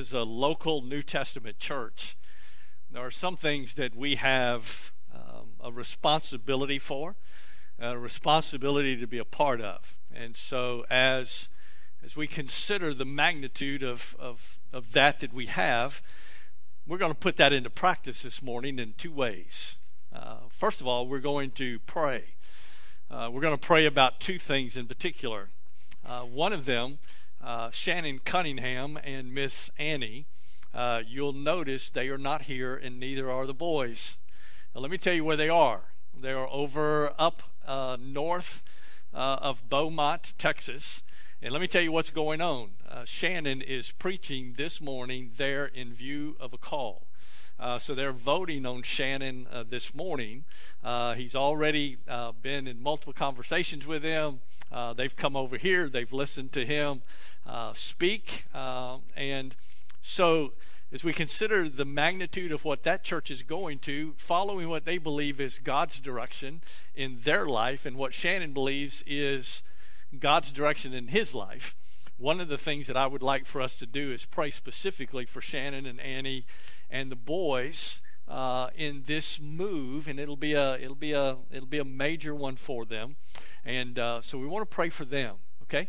as a local New Testament church, there are some things that we have um, a responsibility for, a responsibility to be a part of. And so, as as we consider the magnitude of, of, of that that we have, we're going to put that into practice this morning in two ways. Uh, first of all, we're going to pray. Uh, we're going to pray about two things in particular. Uh, one of them, uh, Shannon Cunningham and Miss Annie, uh, you'll notice they are not here, and neither are the boys. Now, let me tell you where they are. They are over up uh, north of Beaumont, Texas. And let me tell you what's going on. Uh, Shannon is preaching this morning there in view of a call. Uh, so they're voting on Shannon uh, this morning. Uh, he's already uh, been in multiple conversations with them. Uh, they've come over here, they've listened to him speak. and so, as we consider the magnitude of what that church is going to, following what they believe is God's direction in their life, and what Shannon believes is God's direction in his life, one of the things that I would like for us to do is pray specifically for Shannon and Annie and the boys uh, in this move, and it'll be a it'll be a it'll be a major one for them, and uh, so we want to pray for them. Okay,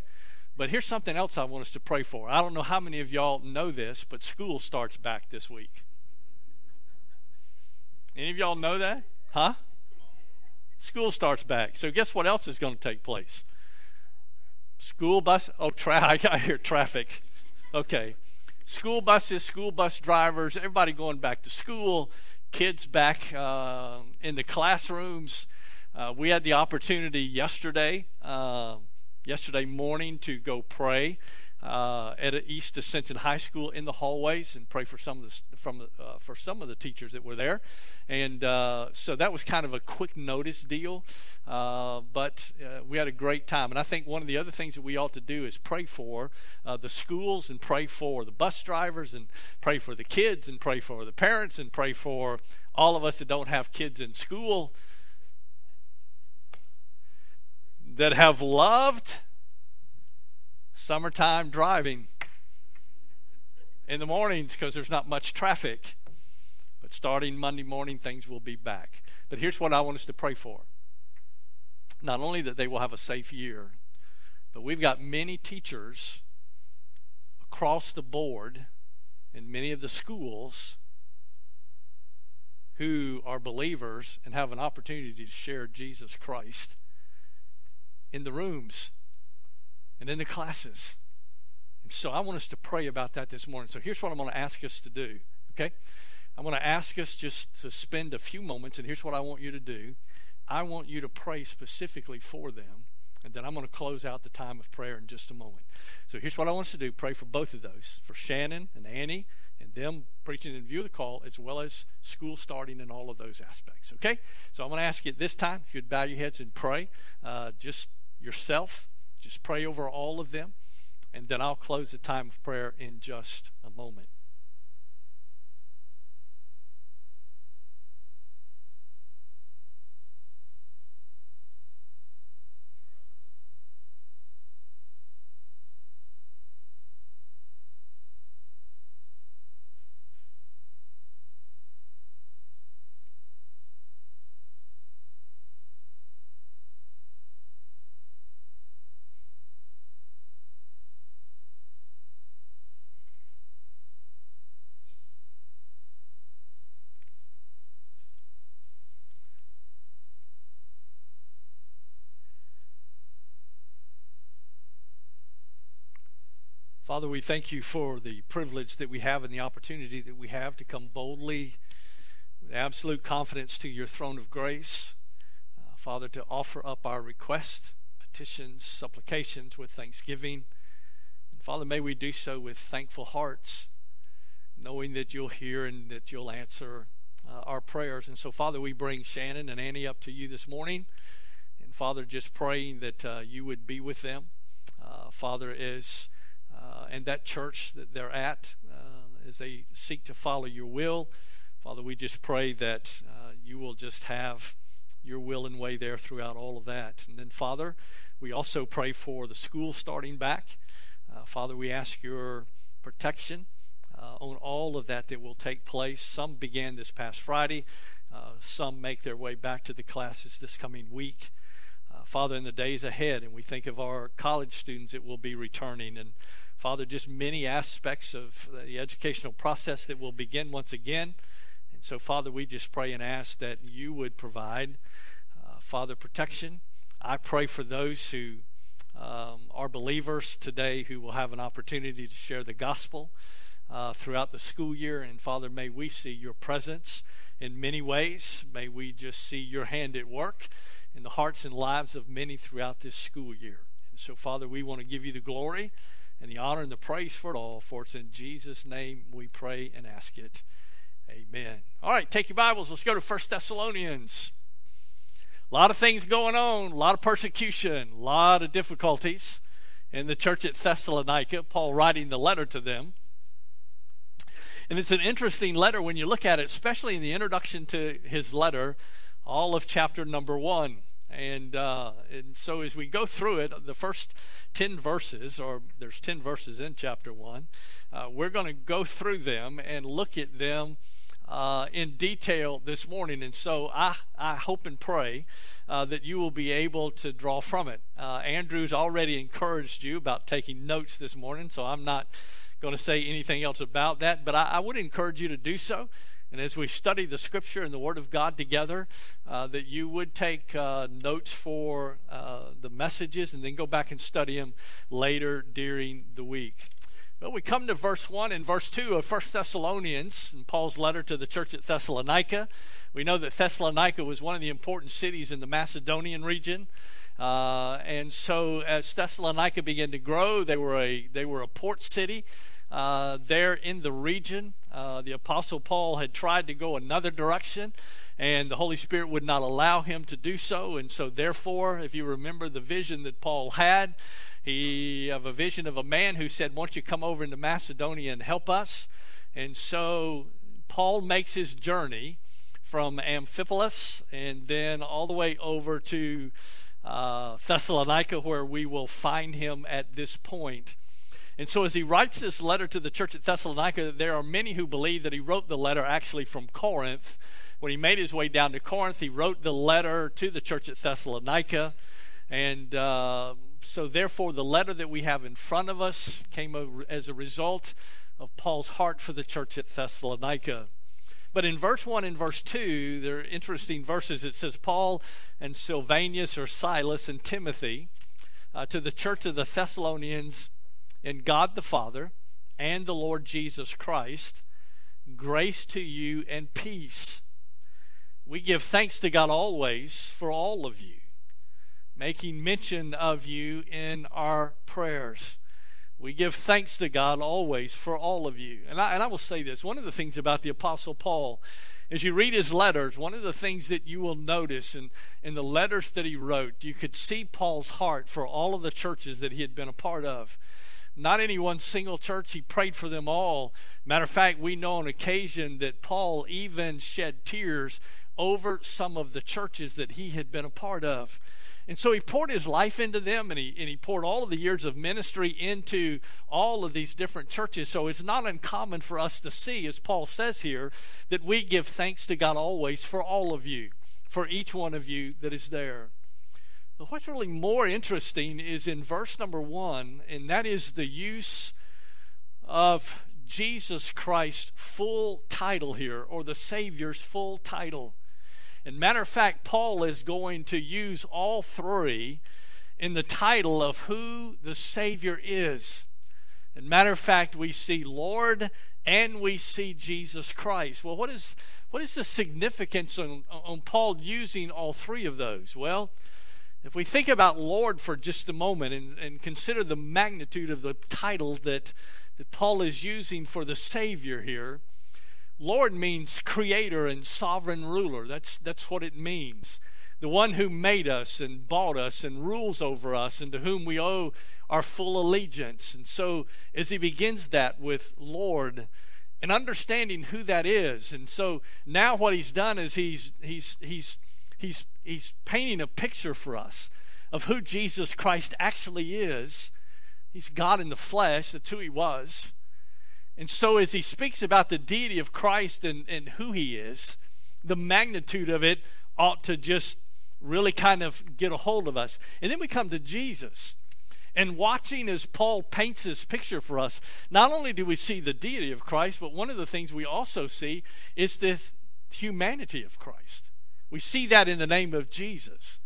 but here's something else I want us to pray for. I don't know how many of y'all know this, but school starts back this week. Any of y'all know that? Huh? School starts back. So guess what else is going to take place? School bus. Oh, tra- I hear traffic. Okay. School buses, school bus drivers, everybody going back to school, kids back uh, in the classrooms. Uh, we had the opportunity yesterday, uh, yesterday morning, to go pray uh, at East Ascension High School in the hallways and pray for some of the from the, uh, for some of the teachers that were there, and uh, so that was kind of a quick notice deal. Uh, but uh, we had a great time, and I think one of the other things that we ought to do is pray for uh, the schools and pray for the bus drivers and pray for the kids and pray for the parents and pray for all of us that don't have kids in school that have loved summertime driving in the mornings because there's not much traffic. But starting Monday morning, things will be back. But here's what I want us to pray for not only that they will have a safe year, but we've got many teachers across the board in many of the schools who are believers and have an opportunity to share Jesus Christ in the rooms and in the classes. And so I want us to pray about that this morning. So here's what I'm going to ask us to do, okay? I'm going to ask us just to spend a few moments, and here's what I want you to do. I want you to pray specifically for them, and then I'm going to close out the time of prayer in just a moment. So here's what I want us to do pray for both of those for Shannon and Annie and them preaching in view of the call, as well as school starting and all of those aspects. Okay? So I'm going to ask you at this time if you'd bow your heads and pray, uh, just yourself just pray over all of them, and then I'll close the time of prayer in just a moment. Father, we thank you for the privilege that we have and the opportunity that we have to come boldly with absolute confidence to your throne of grace. Uh, Father, to offer up our requests, petitions, supplications with thanksgiving. And Father, may we do so with thankful hearts, knowing that you'll hear and that you'll answer uh, our prayers. And so, Father, we bring Shannon and Annie up to you this morning. And Father, just praying that uh, you would be with them. Uh, Father, as uh, and that church that they're at uh, as they seek to follow your will. Father, we just pray that uh, you will just have your will and way there throughout all of that. And then, Father, we also pray for the school starting back. Uh, Father, we ask your protection on all of that that will take place. Some began this past Friday, uh, some make their way back to the classes this coming week. Uh, Father, in the days ahead, and we think of our college students that will be returning, and Father, just many aspects of the educational process that will begin once again. And so, Father, we just pray and ask that you would provide, uh, Father, protection. I pray for those who um, are believers today who will have an opportunity to share the gospel uh, throughout the school year. And Father, may we see your presence in many ways. May we just see your hand at work in the hearts and lives of many throughout this school year. And so, Father, we want to give you the glory and the honor and the praise for it all. For it's in Jesus' name we pray and ask it. Amen. All right, take your Bibles. Let's go to First Thessalonians. A lot of things going on, a lot of persecution, a lot of difficulties in the church at Thessalonica. Paul writing the letter to them. And it's an interesting letter when you look at it, especially in the introduction to his letter, all of chapter number one. And, uh, and so as we go through it, the first 10 verses, or there's 10 verses in chapter 1, uh, we're going to go through them and look at them uh, in detail this morning. And so I, I hope and pray uh, that you will be able to draw from it. Uh, Andrew's already encouraged you about taking notes this morning, so I'm not going to say anything else about that, but I, I, would encourage you to do so. And as we study the Scripture and the Word of God together, uh, that you would take uh, notes for uh, the messages and then go back and study them later during the week. Well, we come to verse 1 and verse 2 of 1 Thessalonians, and Paul's letter to the church at Thessalonica. We know that Thessalonica was one of the important cities in the Macedonian region. Uh, and so as Thessalonica began to grow, they were a, they were a port city uh, there in the region. Uh, the Apostle Paul had tried to go another direction, and the Holy Spirit would not allow him to do so. And so, therefore, if you remember the vision that Paul had, he have a vision of a man who said, "Won't you come over into Macedonia and help us?" And so, Paul makes his journey from Amphipolis and then all the way over to uh, Thessalonica, where we will find him at this point. And so, as he writes this letter to the church at Thessalonica, there are many who believe that he wrote the letter actually from Corinth. When he made his way down to Corinth, he wrote the letter to the church at Thessalonica. And uh, so, therefore, the letter that we have in front of us came as a result of Paul's heart for the church at Thessalonica. But in verse 1 and verse 2, there are interesting verses. It says, Paul and Silvanus or Silas and Timothy uh, to the church of the Thessalonians in God the Father and the Lord Jesus Christ, grace to you and peace. We give thanks to God always for all of you, making mention of you in our prayers. We give thanks to God always for all of you. And I, and I will say this one of the things about the Apostle Paul, as you read his letters, one of the things that you will notice in, in the letters that he wrote, you could see Paul's heart for all of the churches that he had been a part of not any one single church. He prayed for them all. Matter of fact, we know on occasion that Paul even shed tears over some of the churches that he had been a part of. And so he poured his life into them and he, and he poured all of the years of ministry into all of these different churches. So it's not uncommon for us to see, as Paul says here, that we give thanks to God always for all of you, for each one of you that is there. But what's really more interesting is in verse number one, and that is the use of Jesus Christ's full title here, or the Savior's full title. And matter of fact, Paul is going to use all three in the title of who the Savior is. And matter of fact, we see Lord and we see Jesus Christ. Well, what is what is the significance on, on Paul using all three of those? Well, if we think about Lord for just a moment and, and consider the magnitude of the title that, that Paul is using for the Savior here, Lord means creator and sovereign ruler. That's, that's what it means. The one who made us and bought us and rules over us and to whom we owe our full allegiance. And so, as he begins that with Lord, and understanding who that is. And so now what he's done is he's he's he's he's he's painting a picture for us of who Jesus Christ actually is. He's God in the flesh, that's who he was. And so, as he speaks about the deity of Christ and, and who he is, the magnitude of it ought to just really kind of get a hold of us. And then we come to Jesus. And watching as Paul paints this picture for us, not only do we see the deity of Christ, but one of the things we also see is this humanity of Christ. We see that in the name of Jesus.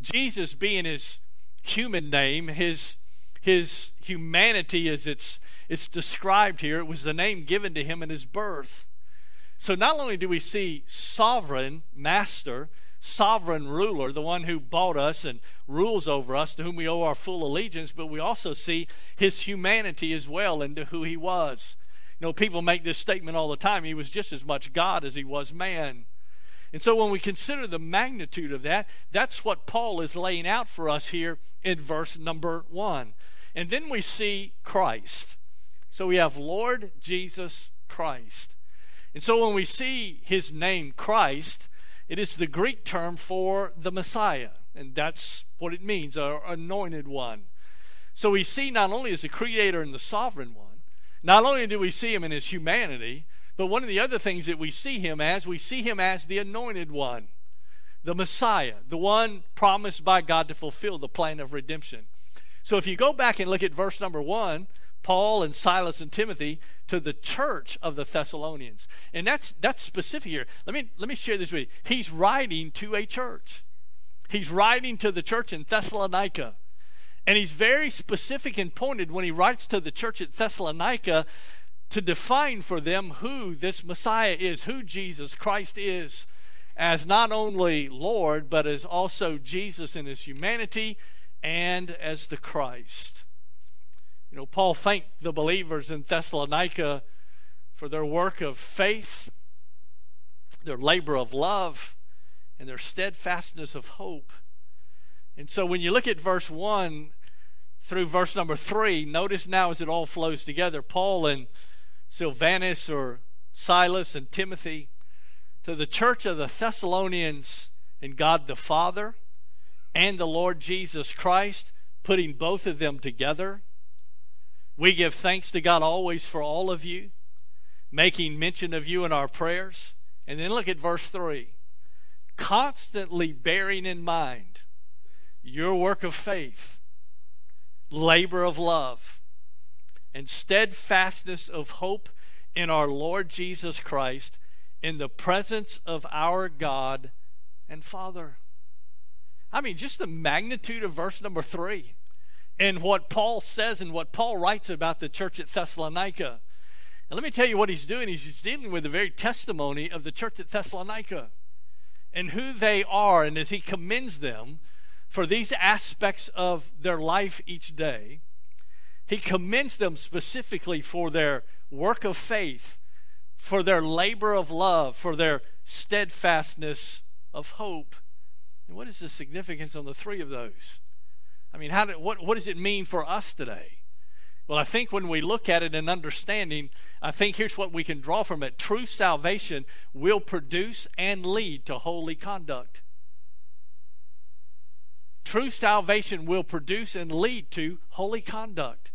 Jesus being his human name, his his humanity as it's it's described here, it was the name given to him in his birth. So not only do we see sovereign master, sovereign ruler, the one who bought us and rules over us, to whom we owe our full allegiance, but we also see his humanity as well into who he was. You know, people make this statement all the time. He was just as much God as he was man. And so when we consider the magnitude of that, that's what Paul is laying out for us here in verse number one. And then we see Christ. So we have Lord Jesus Christ. And so when we see his name Christ, it is the Greek term for the Messiah. And that's what it means, our anointed one. So we see not only as the creator and the sovereign one, not only do we see him in his humanity, but one of the other things that we see him as, we see him as the anointed one, the Messiah, the one promised by God to fulfill the plan of redemption. So if you go back and look at verse number one, Paul and Silas and Timothy to the church of the Thessalonians. And that's that's specific here. Let me let me share this with you. He's writing to a church. He's writing to the church in Thessalonica. And he's very specific and pointed when he writes to the church at Thessalonica to define for them who this Messiah is, who Jesus Christ is, as not only Lord, but as also Jesus in his humanity and as the Christ. You know, Paul thanked the believers in Thessalonica for their work of faith, their labor of love, and their steadfastness of hope. And so when you look at verse 1 through verse number 3, notice now as it all flows together, Paul and Silvanus or Silas and Timothy to the church of the Thessalonians in God the Father and the Lord Jesus Christ, putting both of them together. We give thanks to God always for all of you, making mention of you in our prayers. And then look at verse 3 constantly bearing in mind your work of faith, labor of love, and steadfastness of hope in our Lord Jesus Christ in the presence of our God and Father. I mean, just the magnitude of verse number three and what Paul says and what Paul writes about the church at Thessalonica. And let me tell you what he's doing. He's dealing with the very testimony of the church at Thessalonica and who they are, and as he commends them for these aspects of their life each day, he commends them specifically for their work of faith, for their labor of love, for their steadfastness of hope. And what is the significance on the three of those? I mean, how do, what, what does it mean for us today? Well, I think when we look at it in understanding, I think here's what we can draw from it. True salvation will produce and lead to holy conduct. True salvation will produce and lead to holy conduct.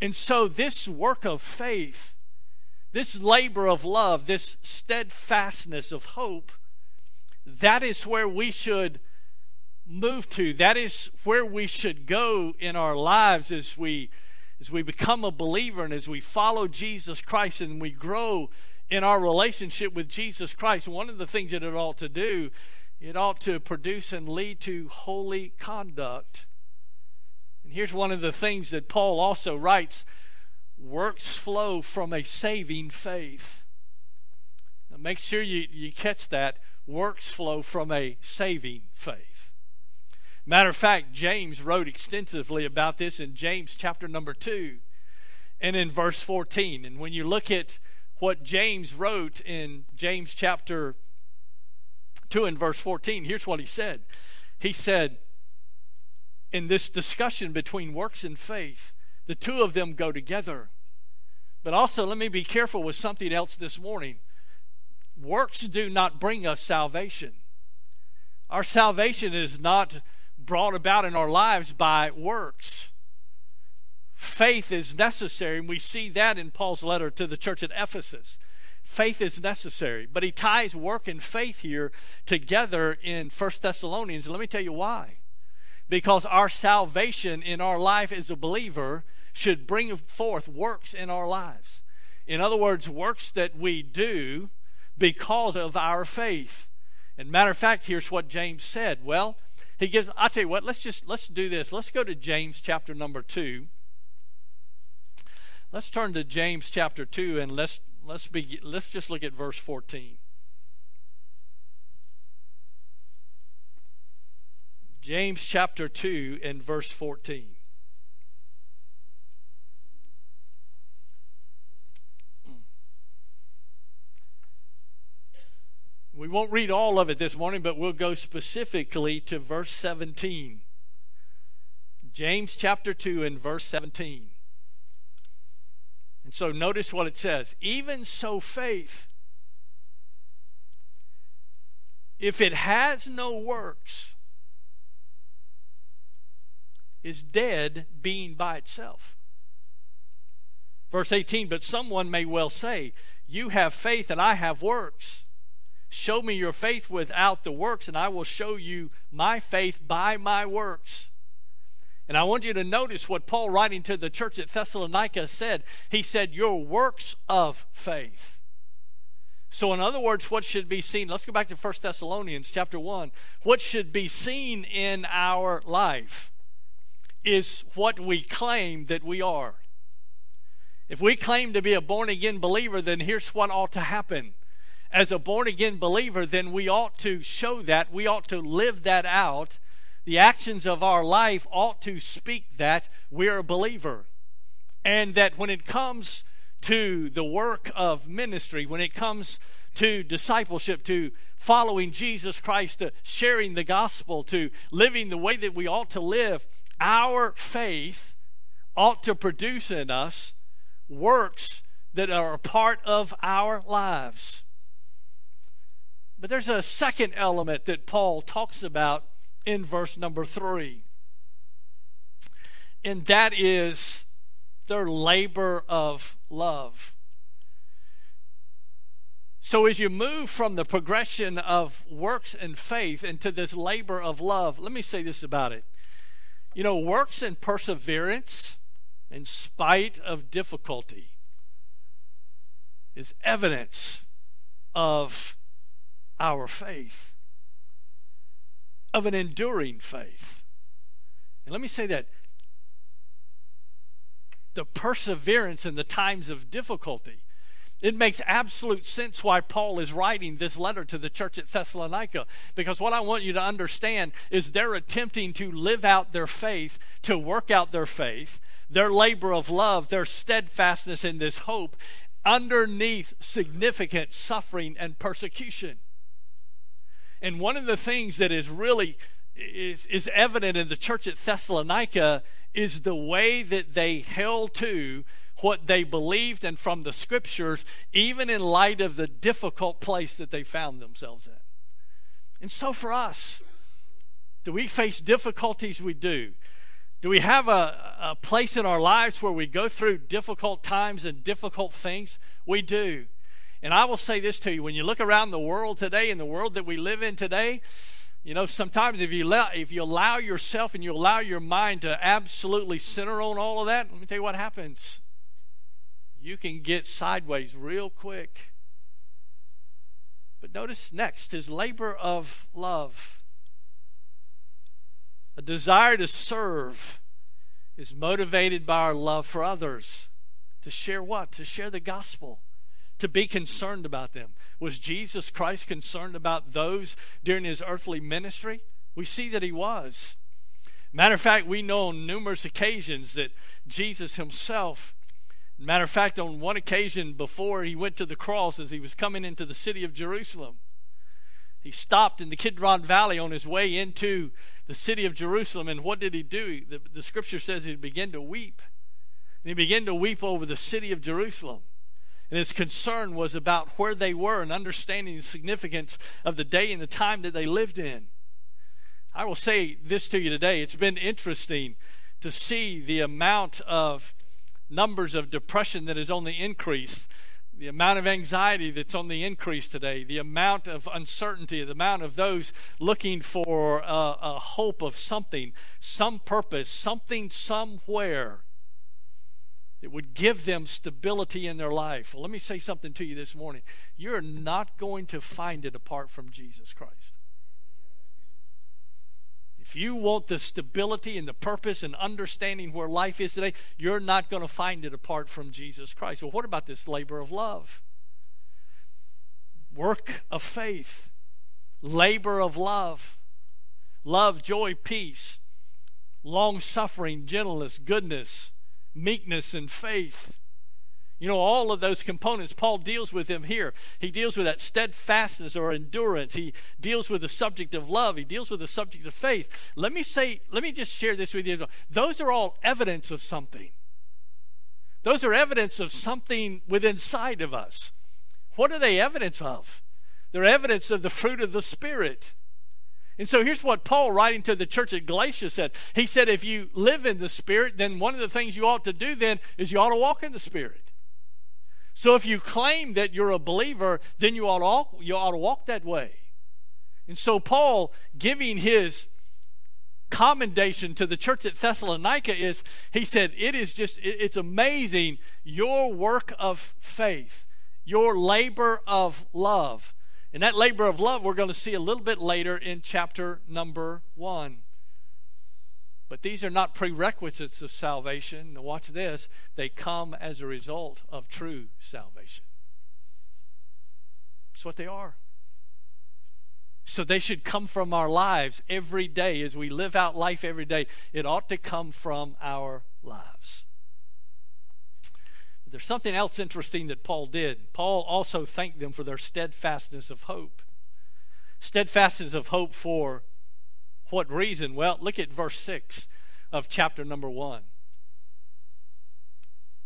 And so, this work of faith, this labor of love, this steadfastness of hope, that is where we should move to. That is where we should go in our lives as we as we become a believer and as we follow Jesus Christ and we grow in our relationship with Jesus Christ. One of the things that it ought to do, it ought to produce and lead to holy conduct. And here's one of the things that Paul also writes works flow from a saving faith. Now make sure you, you catch that works flow from a saving faith. Matter of fact, James wrote extensively about this in James chapter number 2 and in verse 14. And when you look at what James wrote in James chapter 2 and verse 14, here's what he said. He said, in this discussion between works and faith, the two of them go together. But also, let me be careful with something else this morning. Works do not bring us salvation. Our salvation is not brought about in our lives by works. faith is necessary, and we see that in Paul's letter to the church at Ephesus. Faith is necessary, but he ties work and faith here together in First Thessalonians. Let me tell you why. Because our salvation in our life as a believer should bring forth works in our lives. In other words, works that we do because of our faith. And matter of fact, here's what James said. Well, he gives I tell you what, let's just let's do this. Let's go to James chapter number 2. Let's turn to James chapter 2 and let's let's be let's just look at verse 14. James chapter 2 and verse 14. We won't read all of it this morning, but we'll go specifically to verse 17. James chapter 2 and verse 17. And so notice what it says. Even so, faith, if it has no works, is dead being by itself. Verse 18, but someone may well say, You have faith and I have works. Show me your faith without the works, and I will show you my faith by my works. And I want you to notice what Paul, writing to the church at Thessalonica, said. He said, Your works of faith. So, in other words, what should be seen? Let's go back to 1 Thessalonians chapter 1. What should be seen in our life is what we claim that we are. If we claim to be a born again believer, then here's what ought to happen as a born again believer, then we ought to show that. We ought to live that out. The actions of our life ought to speak that we're a believer. And that when it comes to the work of ministry, when it comes to discipleship, to following Jesus Christ, to sharing the gospel, to living the way that we ought to live, our faith ought to produce in us works that are a part of our lives. But there's a second element that Paul talks about in verse number three, and that is their labor of love. So, as you move from the progression of works and faith into this labor of love, let me say this about it. You know, works and perseverance, in spite of difficulty, is evidence of our faith, of an enduring faith. And let me say that the perseverance in the times of difficulty. It makes absolute sense why Paul is writing this letter to the church at Thessalonica. Because what I want you to understand is they're attempting to live out their faith, to work out their faith, their labor of love, their steadfastness in this hope, underneath significant suffering and persecution. And one of the things that is really is, is evident in the church at Thessalonica is the way that they held to what they believed and from the scriptures, even in light of the difficult place that they found themselves in. And so for us, do we face difficulties? We do. Do we have a, a place in our lives where we go through difficult times and difficult things? We do. And I will say this to you when you look around the world today, in the world that we live in today, you know, sometimes if you allow, if you allow yourself and you allow your mind to absolutely center on all of that, let me tell you what happens. You can get sideways real quick. But notice next his labor of love. A desire to serve is motivated by our love for others. To share what? To share the gospel to be concerned about them. Was Jesus Christ concerned about those during his earthly ministry? We see that he was. Matter of fact, we know on numerous occasions that Jesus himself, matter of fact, on one occasion before he went to the cross as he was coming into the city of Jerusalem, he stopped in the Kidron Valley on his way into the city of Jerusalem. And what did he do? The, the scripture says he began to weep. And he began to weep over the city of Jerusalem. And his concern was about where they were and understanding the significance of the day and the time that they lived in. I will say this to you today. It's been interesting to see the amount of numbers of depression that is on the increase, the amount of anxiety that's on the increase today, the amount of uncertainty, the amount of those looking for a, a hope of something, some purpose, something somewhere that would give them stability in their life. Well, let me say something to you this morning. You're not going to find it apart from Jesus Christ. If you want the stability and the purpose and understanding where life is today, you're not going to find it apart from Jesus Christ. Well, what about this labor of love? Work of faith, labor of love, love, joy, peace, long suffering, gentleness, goodness, meekness, and faith. You know, all of those components, Paul deals with them here. He deals with that steadfastness or endurance. He deals with the subject of love. He deals with the subject of faith. Let me say, let me just share this with you. Those are all evidence of something. Those are evidence of something within sight of us. What are they evidence of? They're evidence of the fruit of the Spirit. And so here's what Paul, writing to the church at Galatia, said. He said, if you live in the Spirit, then one of the things you ought to do then is you ought to walk in the Spirit. So if you claim that you're a believer, then you ought to, you ought to walk that way. And so Paul, giving his commendation to the church at Thessalonica is he said it is just it's amazing your work of faith your labor of love and that labor of love we're going to see a little bit later in chapter number 1 but these are not prerequisites of salvation. Now, watch this. They come as a result of true salvation. That's what they are. So they should come from our lives every day as we live out life every day. It ought to come from our lives. But there's something else interesting that Paul did. Paul also thanked them for their steadfastness of hope. Steadfastness of hope for what reason? Well, look at verse 6 of chapter number 1.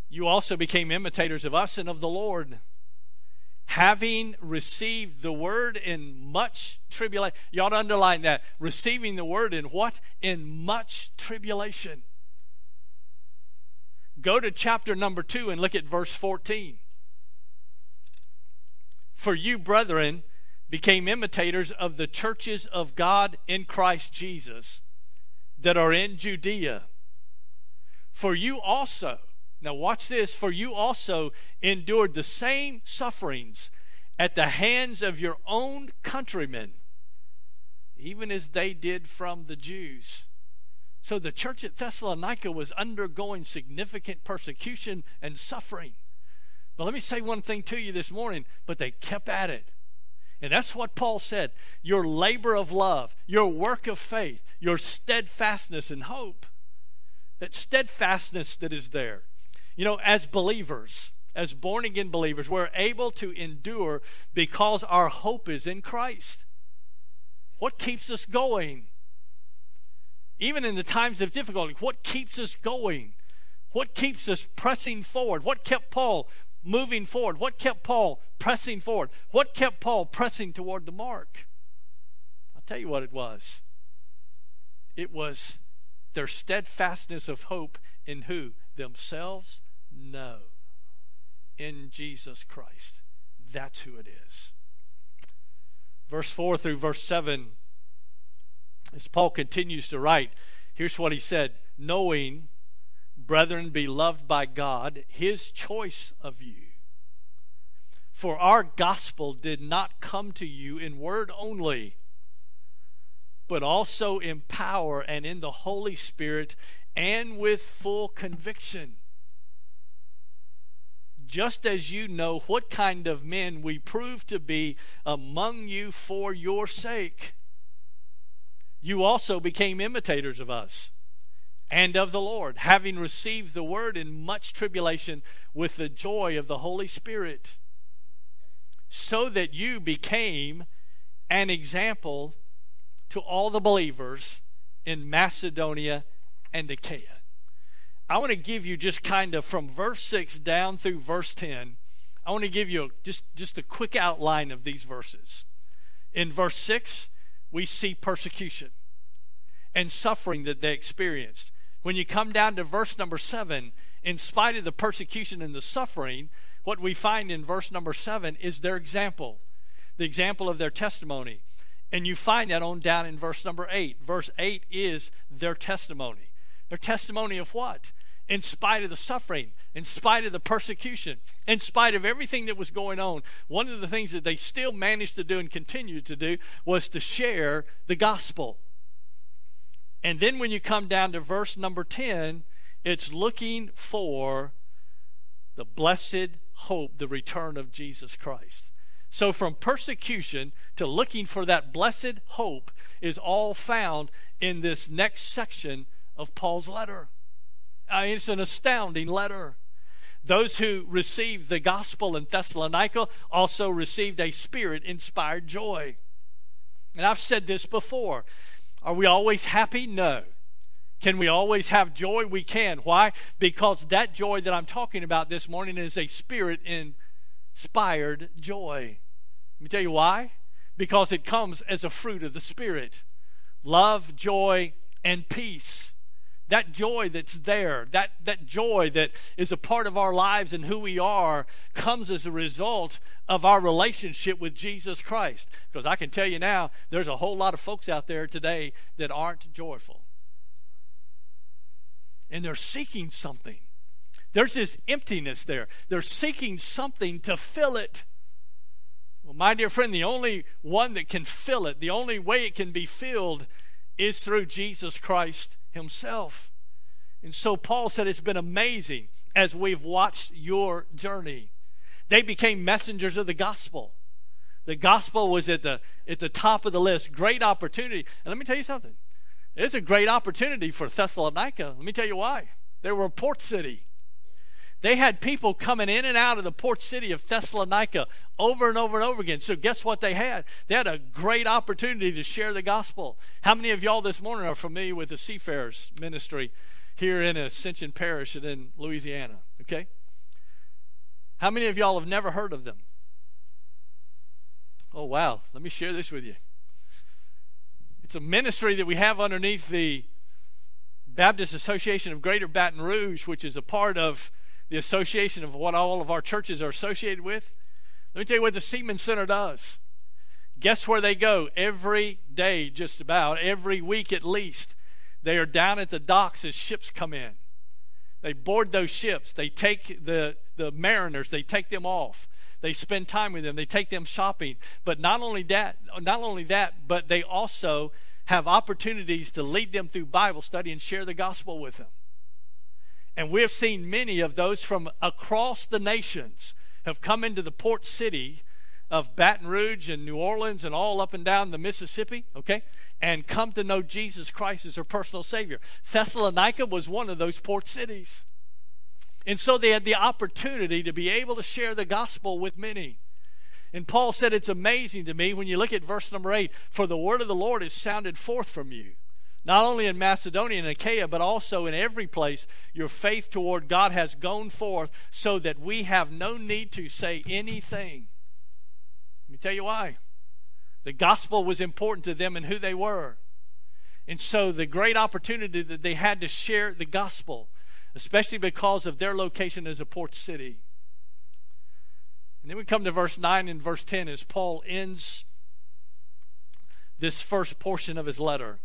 You also became imitators of us and of the Lord, having received the word in much tribulation. You ought to underline that. Receiving the word in what? In much tribulation. Go to chapter number 2 and look at verse 14. For you, brethren, became imitators of the churches of God in Christ Jesus that are in Judea. For you also, now watch this, for you also endured the same sufferings at the hands of your own countrymen, even as they did from the Jews. So the church at Thessalonica was undergoing significant persecution and suffering. But let me say one thing to you this morning, but they kept at it. And that's what Paul said your labor of love, your work of faith, your steadfastness and hope. That steadfastness that is there. You know, as believers, as born again believers, we're able to endure because our hope is in Christ. What keeps us going? Even in the times of difficulty, what keeps us going? What keeps us pressing forward? What kept Paul moving forward? What kept Paul pressing forward? What kept Paul pressing toward the mark? I'll tell you what it was. It was their steadfastness of hope in who? Themselves? No. In Jesus Christ. That's who it is. Verse 4 through verse 7, as Paul continues to write, here's what he said Knowing brethren, beloved by God, his choice of you. For our gospel did not come to you in word only, but also in power and in the Holy Spirit and with full conviction. Just as you know what kind of men we prove to be among you for your sake, you also became imitators of us and of the Lord, having received the word in much tribulation with the joy of the Holy Spirit, so that you became an example to all the believers in Macedonia and Achaia. I want to give you just kind of from verse 6 down through verse 10. I want to give you just, just a quick outline of these verses. In verse 6, we see persecution and suffering that they experienced. When you come down to verse number seven, in spite of the persecution and the suffering, what we find in verse number seven is their example, the example of their testimony. And you find that on down in verse number eight. Verse eight is their testimony. Their testimony of what? In spite of the suffering, in spite of the persecution, in spite of everything that was going on, one of the things that they still managed to do and continued to do was to share the gospel. And then when you come down to verse number 10, it's looking for the blessed hope, the return of Jesus Christ. So, from persecution to looking for that blessed hope is all found in this next section of Paul's letter. Mean, it's an astounding letter. Those who received the gospel in Thessalonica also received a spirit inspired joy. And I've said this before. Are we always happy? No. Can we always have joy? We can. Why? Because that joy that I'm talking about this morning is a spirit inspired joy. Let me tell you why. Because it comes as a fruit of the Spirit love, joy, and peace. That joy that's there, that, that joy that is a part of our lives and who we are, comes as a result of our relationship with Jesus Christ. Because I can tell you now, there's a whole lot of folks out there today that aren't joyful and they're seeking something. There's this emptiness there. They're seeking something to fill it. Well, my dear friend, the only one that can fill it, the only way it can be filled is through Jesus Christ Himself. And so Paul said it's been amazing as we've watched your journey. They became messengers of the gospel. The gospel was at the at the top of the list. Great opportunity. And let me tell you something. It's a great opportunity for Thessalonica. Let me tell you why. They were a port city. They had people coming in and out of the port city of Thessalonica over and over and over again. So, guess what they had? They had a great opportunity to share the gospel. How many of y'all this morning are familiar with the Seafarers ministry here in Ascension Parish and in Louisiana? Okay? How many of y'all have never heard of them? Oh, wow. Let me share this with you. It's a ministry that we have underneath the Baptist Association of Greater Baton Rouge, which is a part of the association of what all of our churches are associated with. Let me tell you what the Seaman Center does. Guess where they go every day, just about, every week at least? They are down at the docks as ships come in. They board those ships. They take the, the mariners, they take them off. They spend time with them. They take them shopping. But not only that, not only that, but they also have opportunities to lead them through Bible study and share the gospel with them. And we have seen many of those from across the nations have come into the port city of Baton Rouge and New Orleans and all up and down the Mississippi, okay, and come to know Jesus Christ as their personal Savior. Thessalonica was one of those port cities. And so they had the opportunity to be able to share the gospel with many. And Paul said, It's amazing to me when you look at verse number 8 for the word of the Lord is sounded forth from you. Not only in Macedonia and Achaia, but also in every place, your faith toward God has gone forth so that we have no need to say anything. Let me tell you why. The gospel was important to them and who they were. And so the great opportunity that they had to share the gospel especially because of their location as a port city. And then we come to verse 9 and verse 10 as Paul ends this first portion of his letter.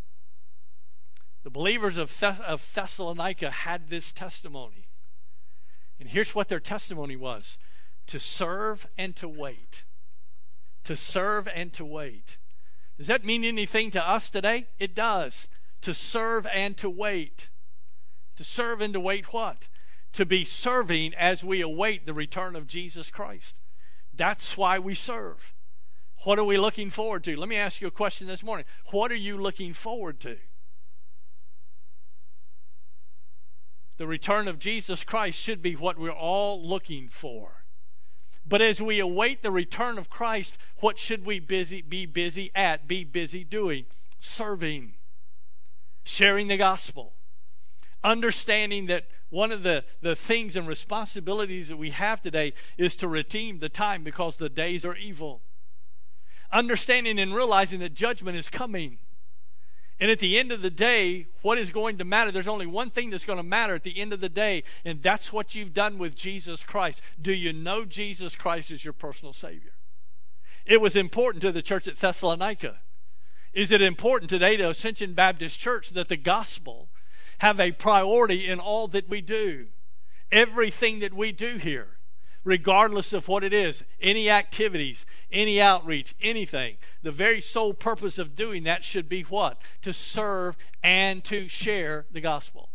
The believers of, Thess- of Thessalonica had this testimony. And here's what their testimony was to serve and to wait. To serve and to wait. Does that mean anything to us today? It does. To serve and to wait. To serve and to wait what? To be serving as we await the return of Jesus Christ. That's why we serve. What are we looking forward to? Let me ask you a question this morning. What are you looking forward to? The return of Jesus Christ should be what we're all looking for. But as we await the return of Christ, what should we busy, be busy at, be busy doing? Serving, sharing the gospel, understanding that one of the, the things and responsibilities that we have today is to redeem the time because the days are evil. Understanding and realizing that judgment is coming. And at the end of the day, what is going to matter? There's only one thing that's going to matter at the end of the day, and that's what you've done with Jesus Christ. Do you know Jesus Christ as your personal Savior? It was important to the church at Thessalonica. Is it important today to Ascension Baptist Church that the gospel have a priority in all that we do? Everything that we do here regardless of what it is any activities, any outreach, anything. The very sole purpose of doing that should be what? To serve and to share the gospel.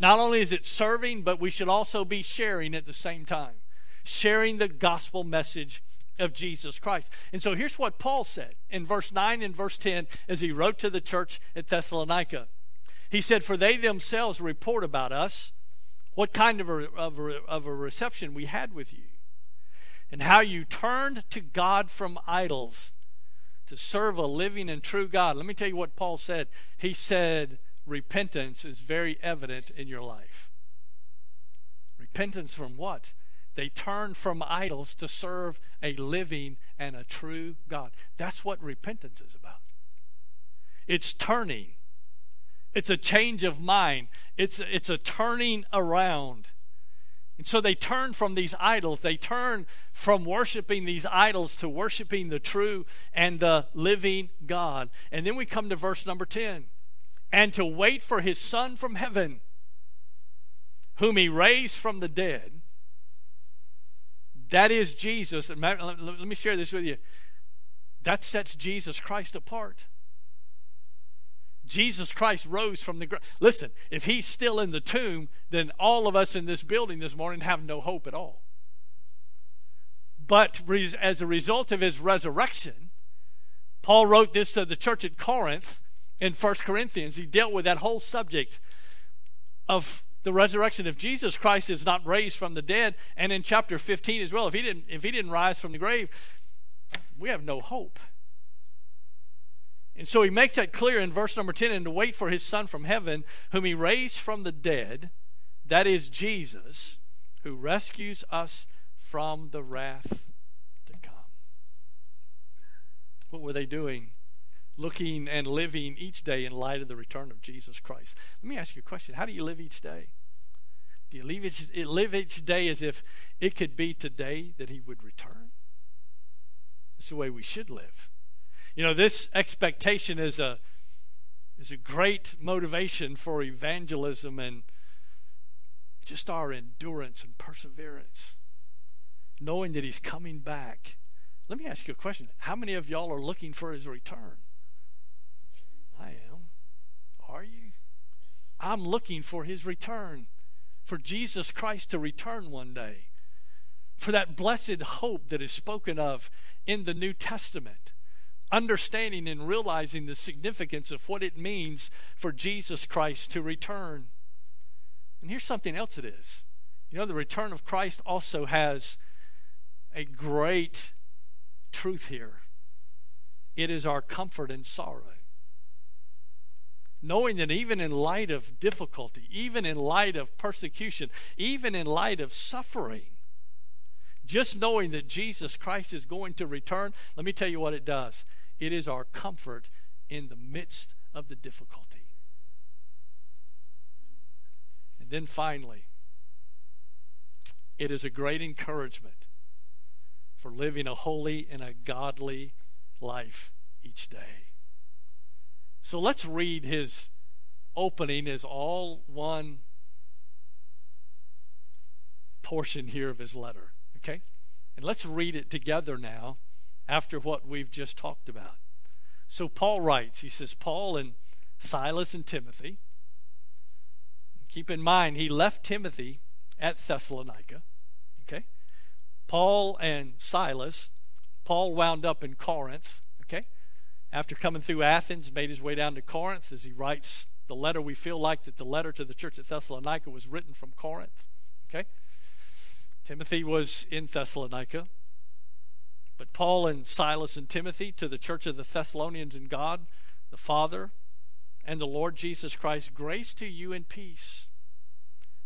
Not only is it serving, but we should also be sharing at the same time, sharing the gospel message of Jesus Christ. And so here's what Paul said in verse 9 and verse 10 as he wrote to the church at Thessalonica. He said, For they themselves report about us what kind of a, of a, of a reception we had with you, and how you turned to God from idols to serve a living and true God. Let me tell you what Paul said. He said, Repentance is very evident in your life. Repentance from what? They turned from idols to serve a living and a true God. That's what repentance is about. It's turning it's a change of mind. It's, it's a turning around. And so they turn from these idols. They turn from worshiping these idols to worshiping the true and the living God. And then we come to verse number 10 and to wait for his Son from heaven, whom he raised from the dead. That is Jesus. Let me share this with you. That sets Jesus Christ apart. Jesus Christ rose from the grave. Listen, if he's still in the tomb, then all of us in this building this morning have no hope at all. But as a result of his resurrection, Paul wrote this to the church at Corinth in 1 Corinthians. He dealt with that whole subject of the resurrection. If Jesus Christ is not raised from the dead, and in chapter 15 as well, if he didn't, if he didn't rise from the grave, we have no hope. And so he makes that clear in verse number 10 and to wait for his Son from heaven, whom he raised from the dead, that is Jesus, who rescues us from the wrath to come. What were they doing? Looking and living each day in light of the return of Jesus Christ. Let me ask you a question How do you live each day? Do you live each, live each day as if it could be today that he would return? It's the way we should live. You know, this expectation is a is a great motivation for evangelism and just our endurance and perseverance, knowing that He's coming back. Let me ask you a question. How many of y'all are looking for His return? I am. Are you? I'm looking for His return, for Jesus Christ to return one day, for that blessed hope that is spoken of in the New Testament understanding and realizing the significance of what it means for Jesus Christ to return. And here's something else it is. You know, the return of Christ also has a great truth here. It is our comfort in sorrow. Knowing that even in light of difficulty, even in light of persecution, even in light of suffering, just knowing that Jesus Christ is going to return, let me tell you what it does. It is our comfort in the midst of the difficulty. And then finally, it is a great encouragement for living a holy and a godly life each day. So let's read his opening as all one portion here of his letter. Okay? And let's read it together now after what we've just talked about. So Paul writes, he says, Paul and Silas and Timothy. Keep in mind, he left Timothy at Thessalonica. Okay? Paul and Silas, Paul wound up in Corinth. Okay? After coming through Athens, made his way down to Corinth as he writes the letter. We feel like that the letter to the church at Thessalonica was written from Corinth. Okay? Timothy was in Thessalonica. But Paul and Silas and Timothy to the church of the Thessalonians in God, the Father, and the Lord Jesus Christ, grace to you and peace.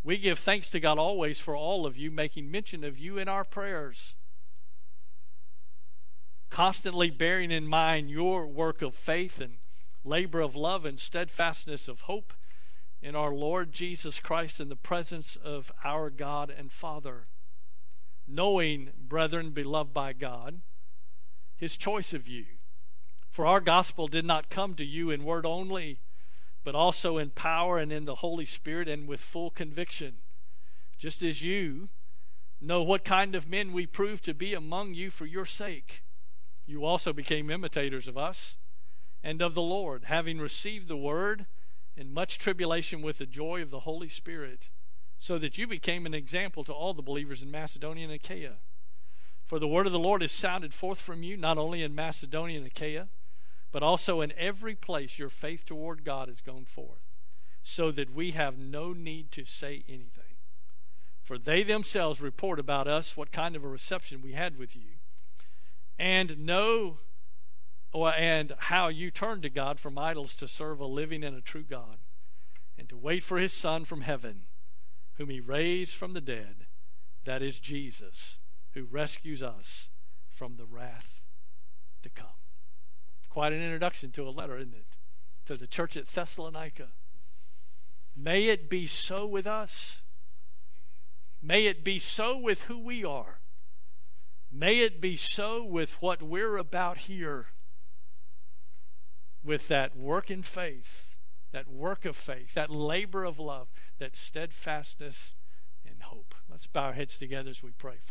We give thanks to God always for all of you, making mention of you in our prayers. Constantly bearing in mind your work of faith and labor of love and steadfastness of hope in our Lord Jesus Christ in the presence of our God and Father. Knowing, brethren, beloved by God, his choice of you. For our gospel did not come to you in word only, but also in power and in the Holy Spirit and with full conviction. Just as you know what kind of men we proved to be among you for your sake, you also became imitators of us and of the Lord, having received the word in much tribulation with the joy of the Holy Spirit, so that you became an example to all the believers in Macedonia and Achaia. For the word of the Lord is sounded forth from you, not only in Macedonia and Achaia, but also in every place your faith toward God has gone forth, so that we have no need to say anything. For they themselves report about us what kind of a reception we had with you, and know or, and how you turned to God from idols to serve a living and a true God, and to wait for his Son from heaven, whom he raised from the dead, that is Jesus, who rescues us from the wrath to come. Quite an introduction to a letter, isn't it? To the church at Thessalonica. May it be so with us. May it be so with who we are. May it be so with what we're about here with that work in faith, that work of faith, that labor of love, that steadfastness and hope. Let's bow our heads together as we pray.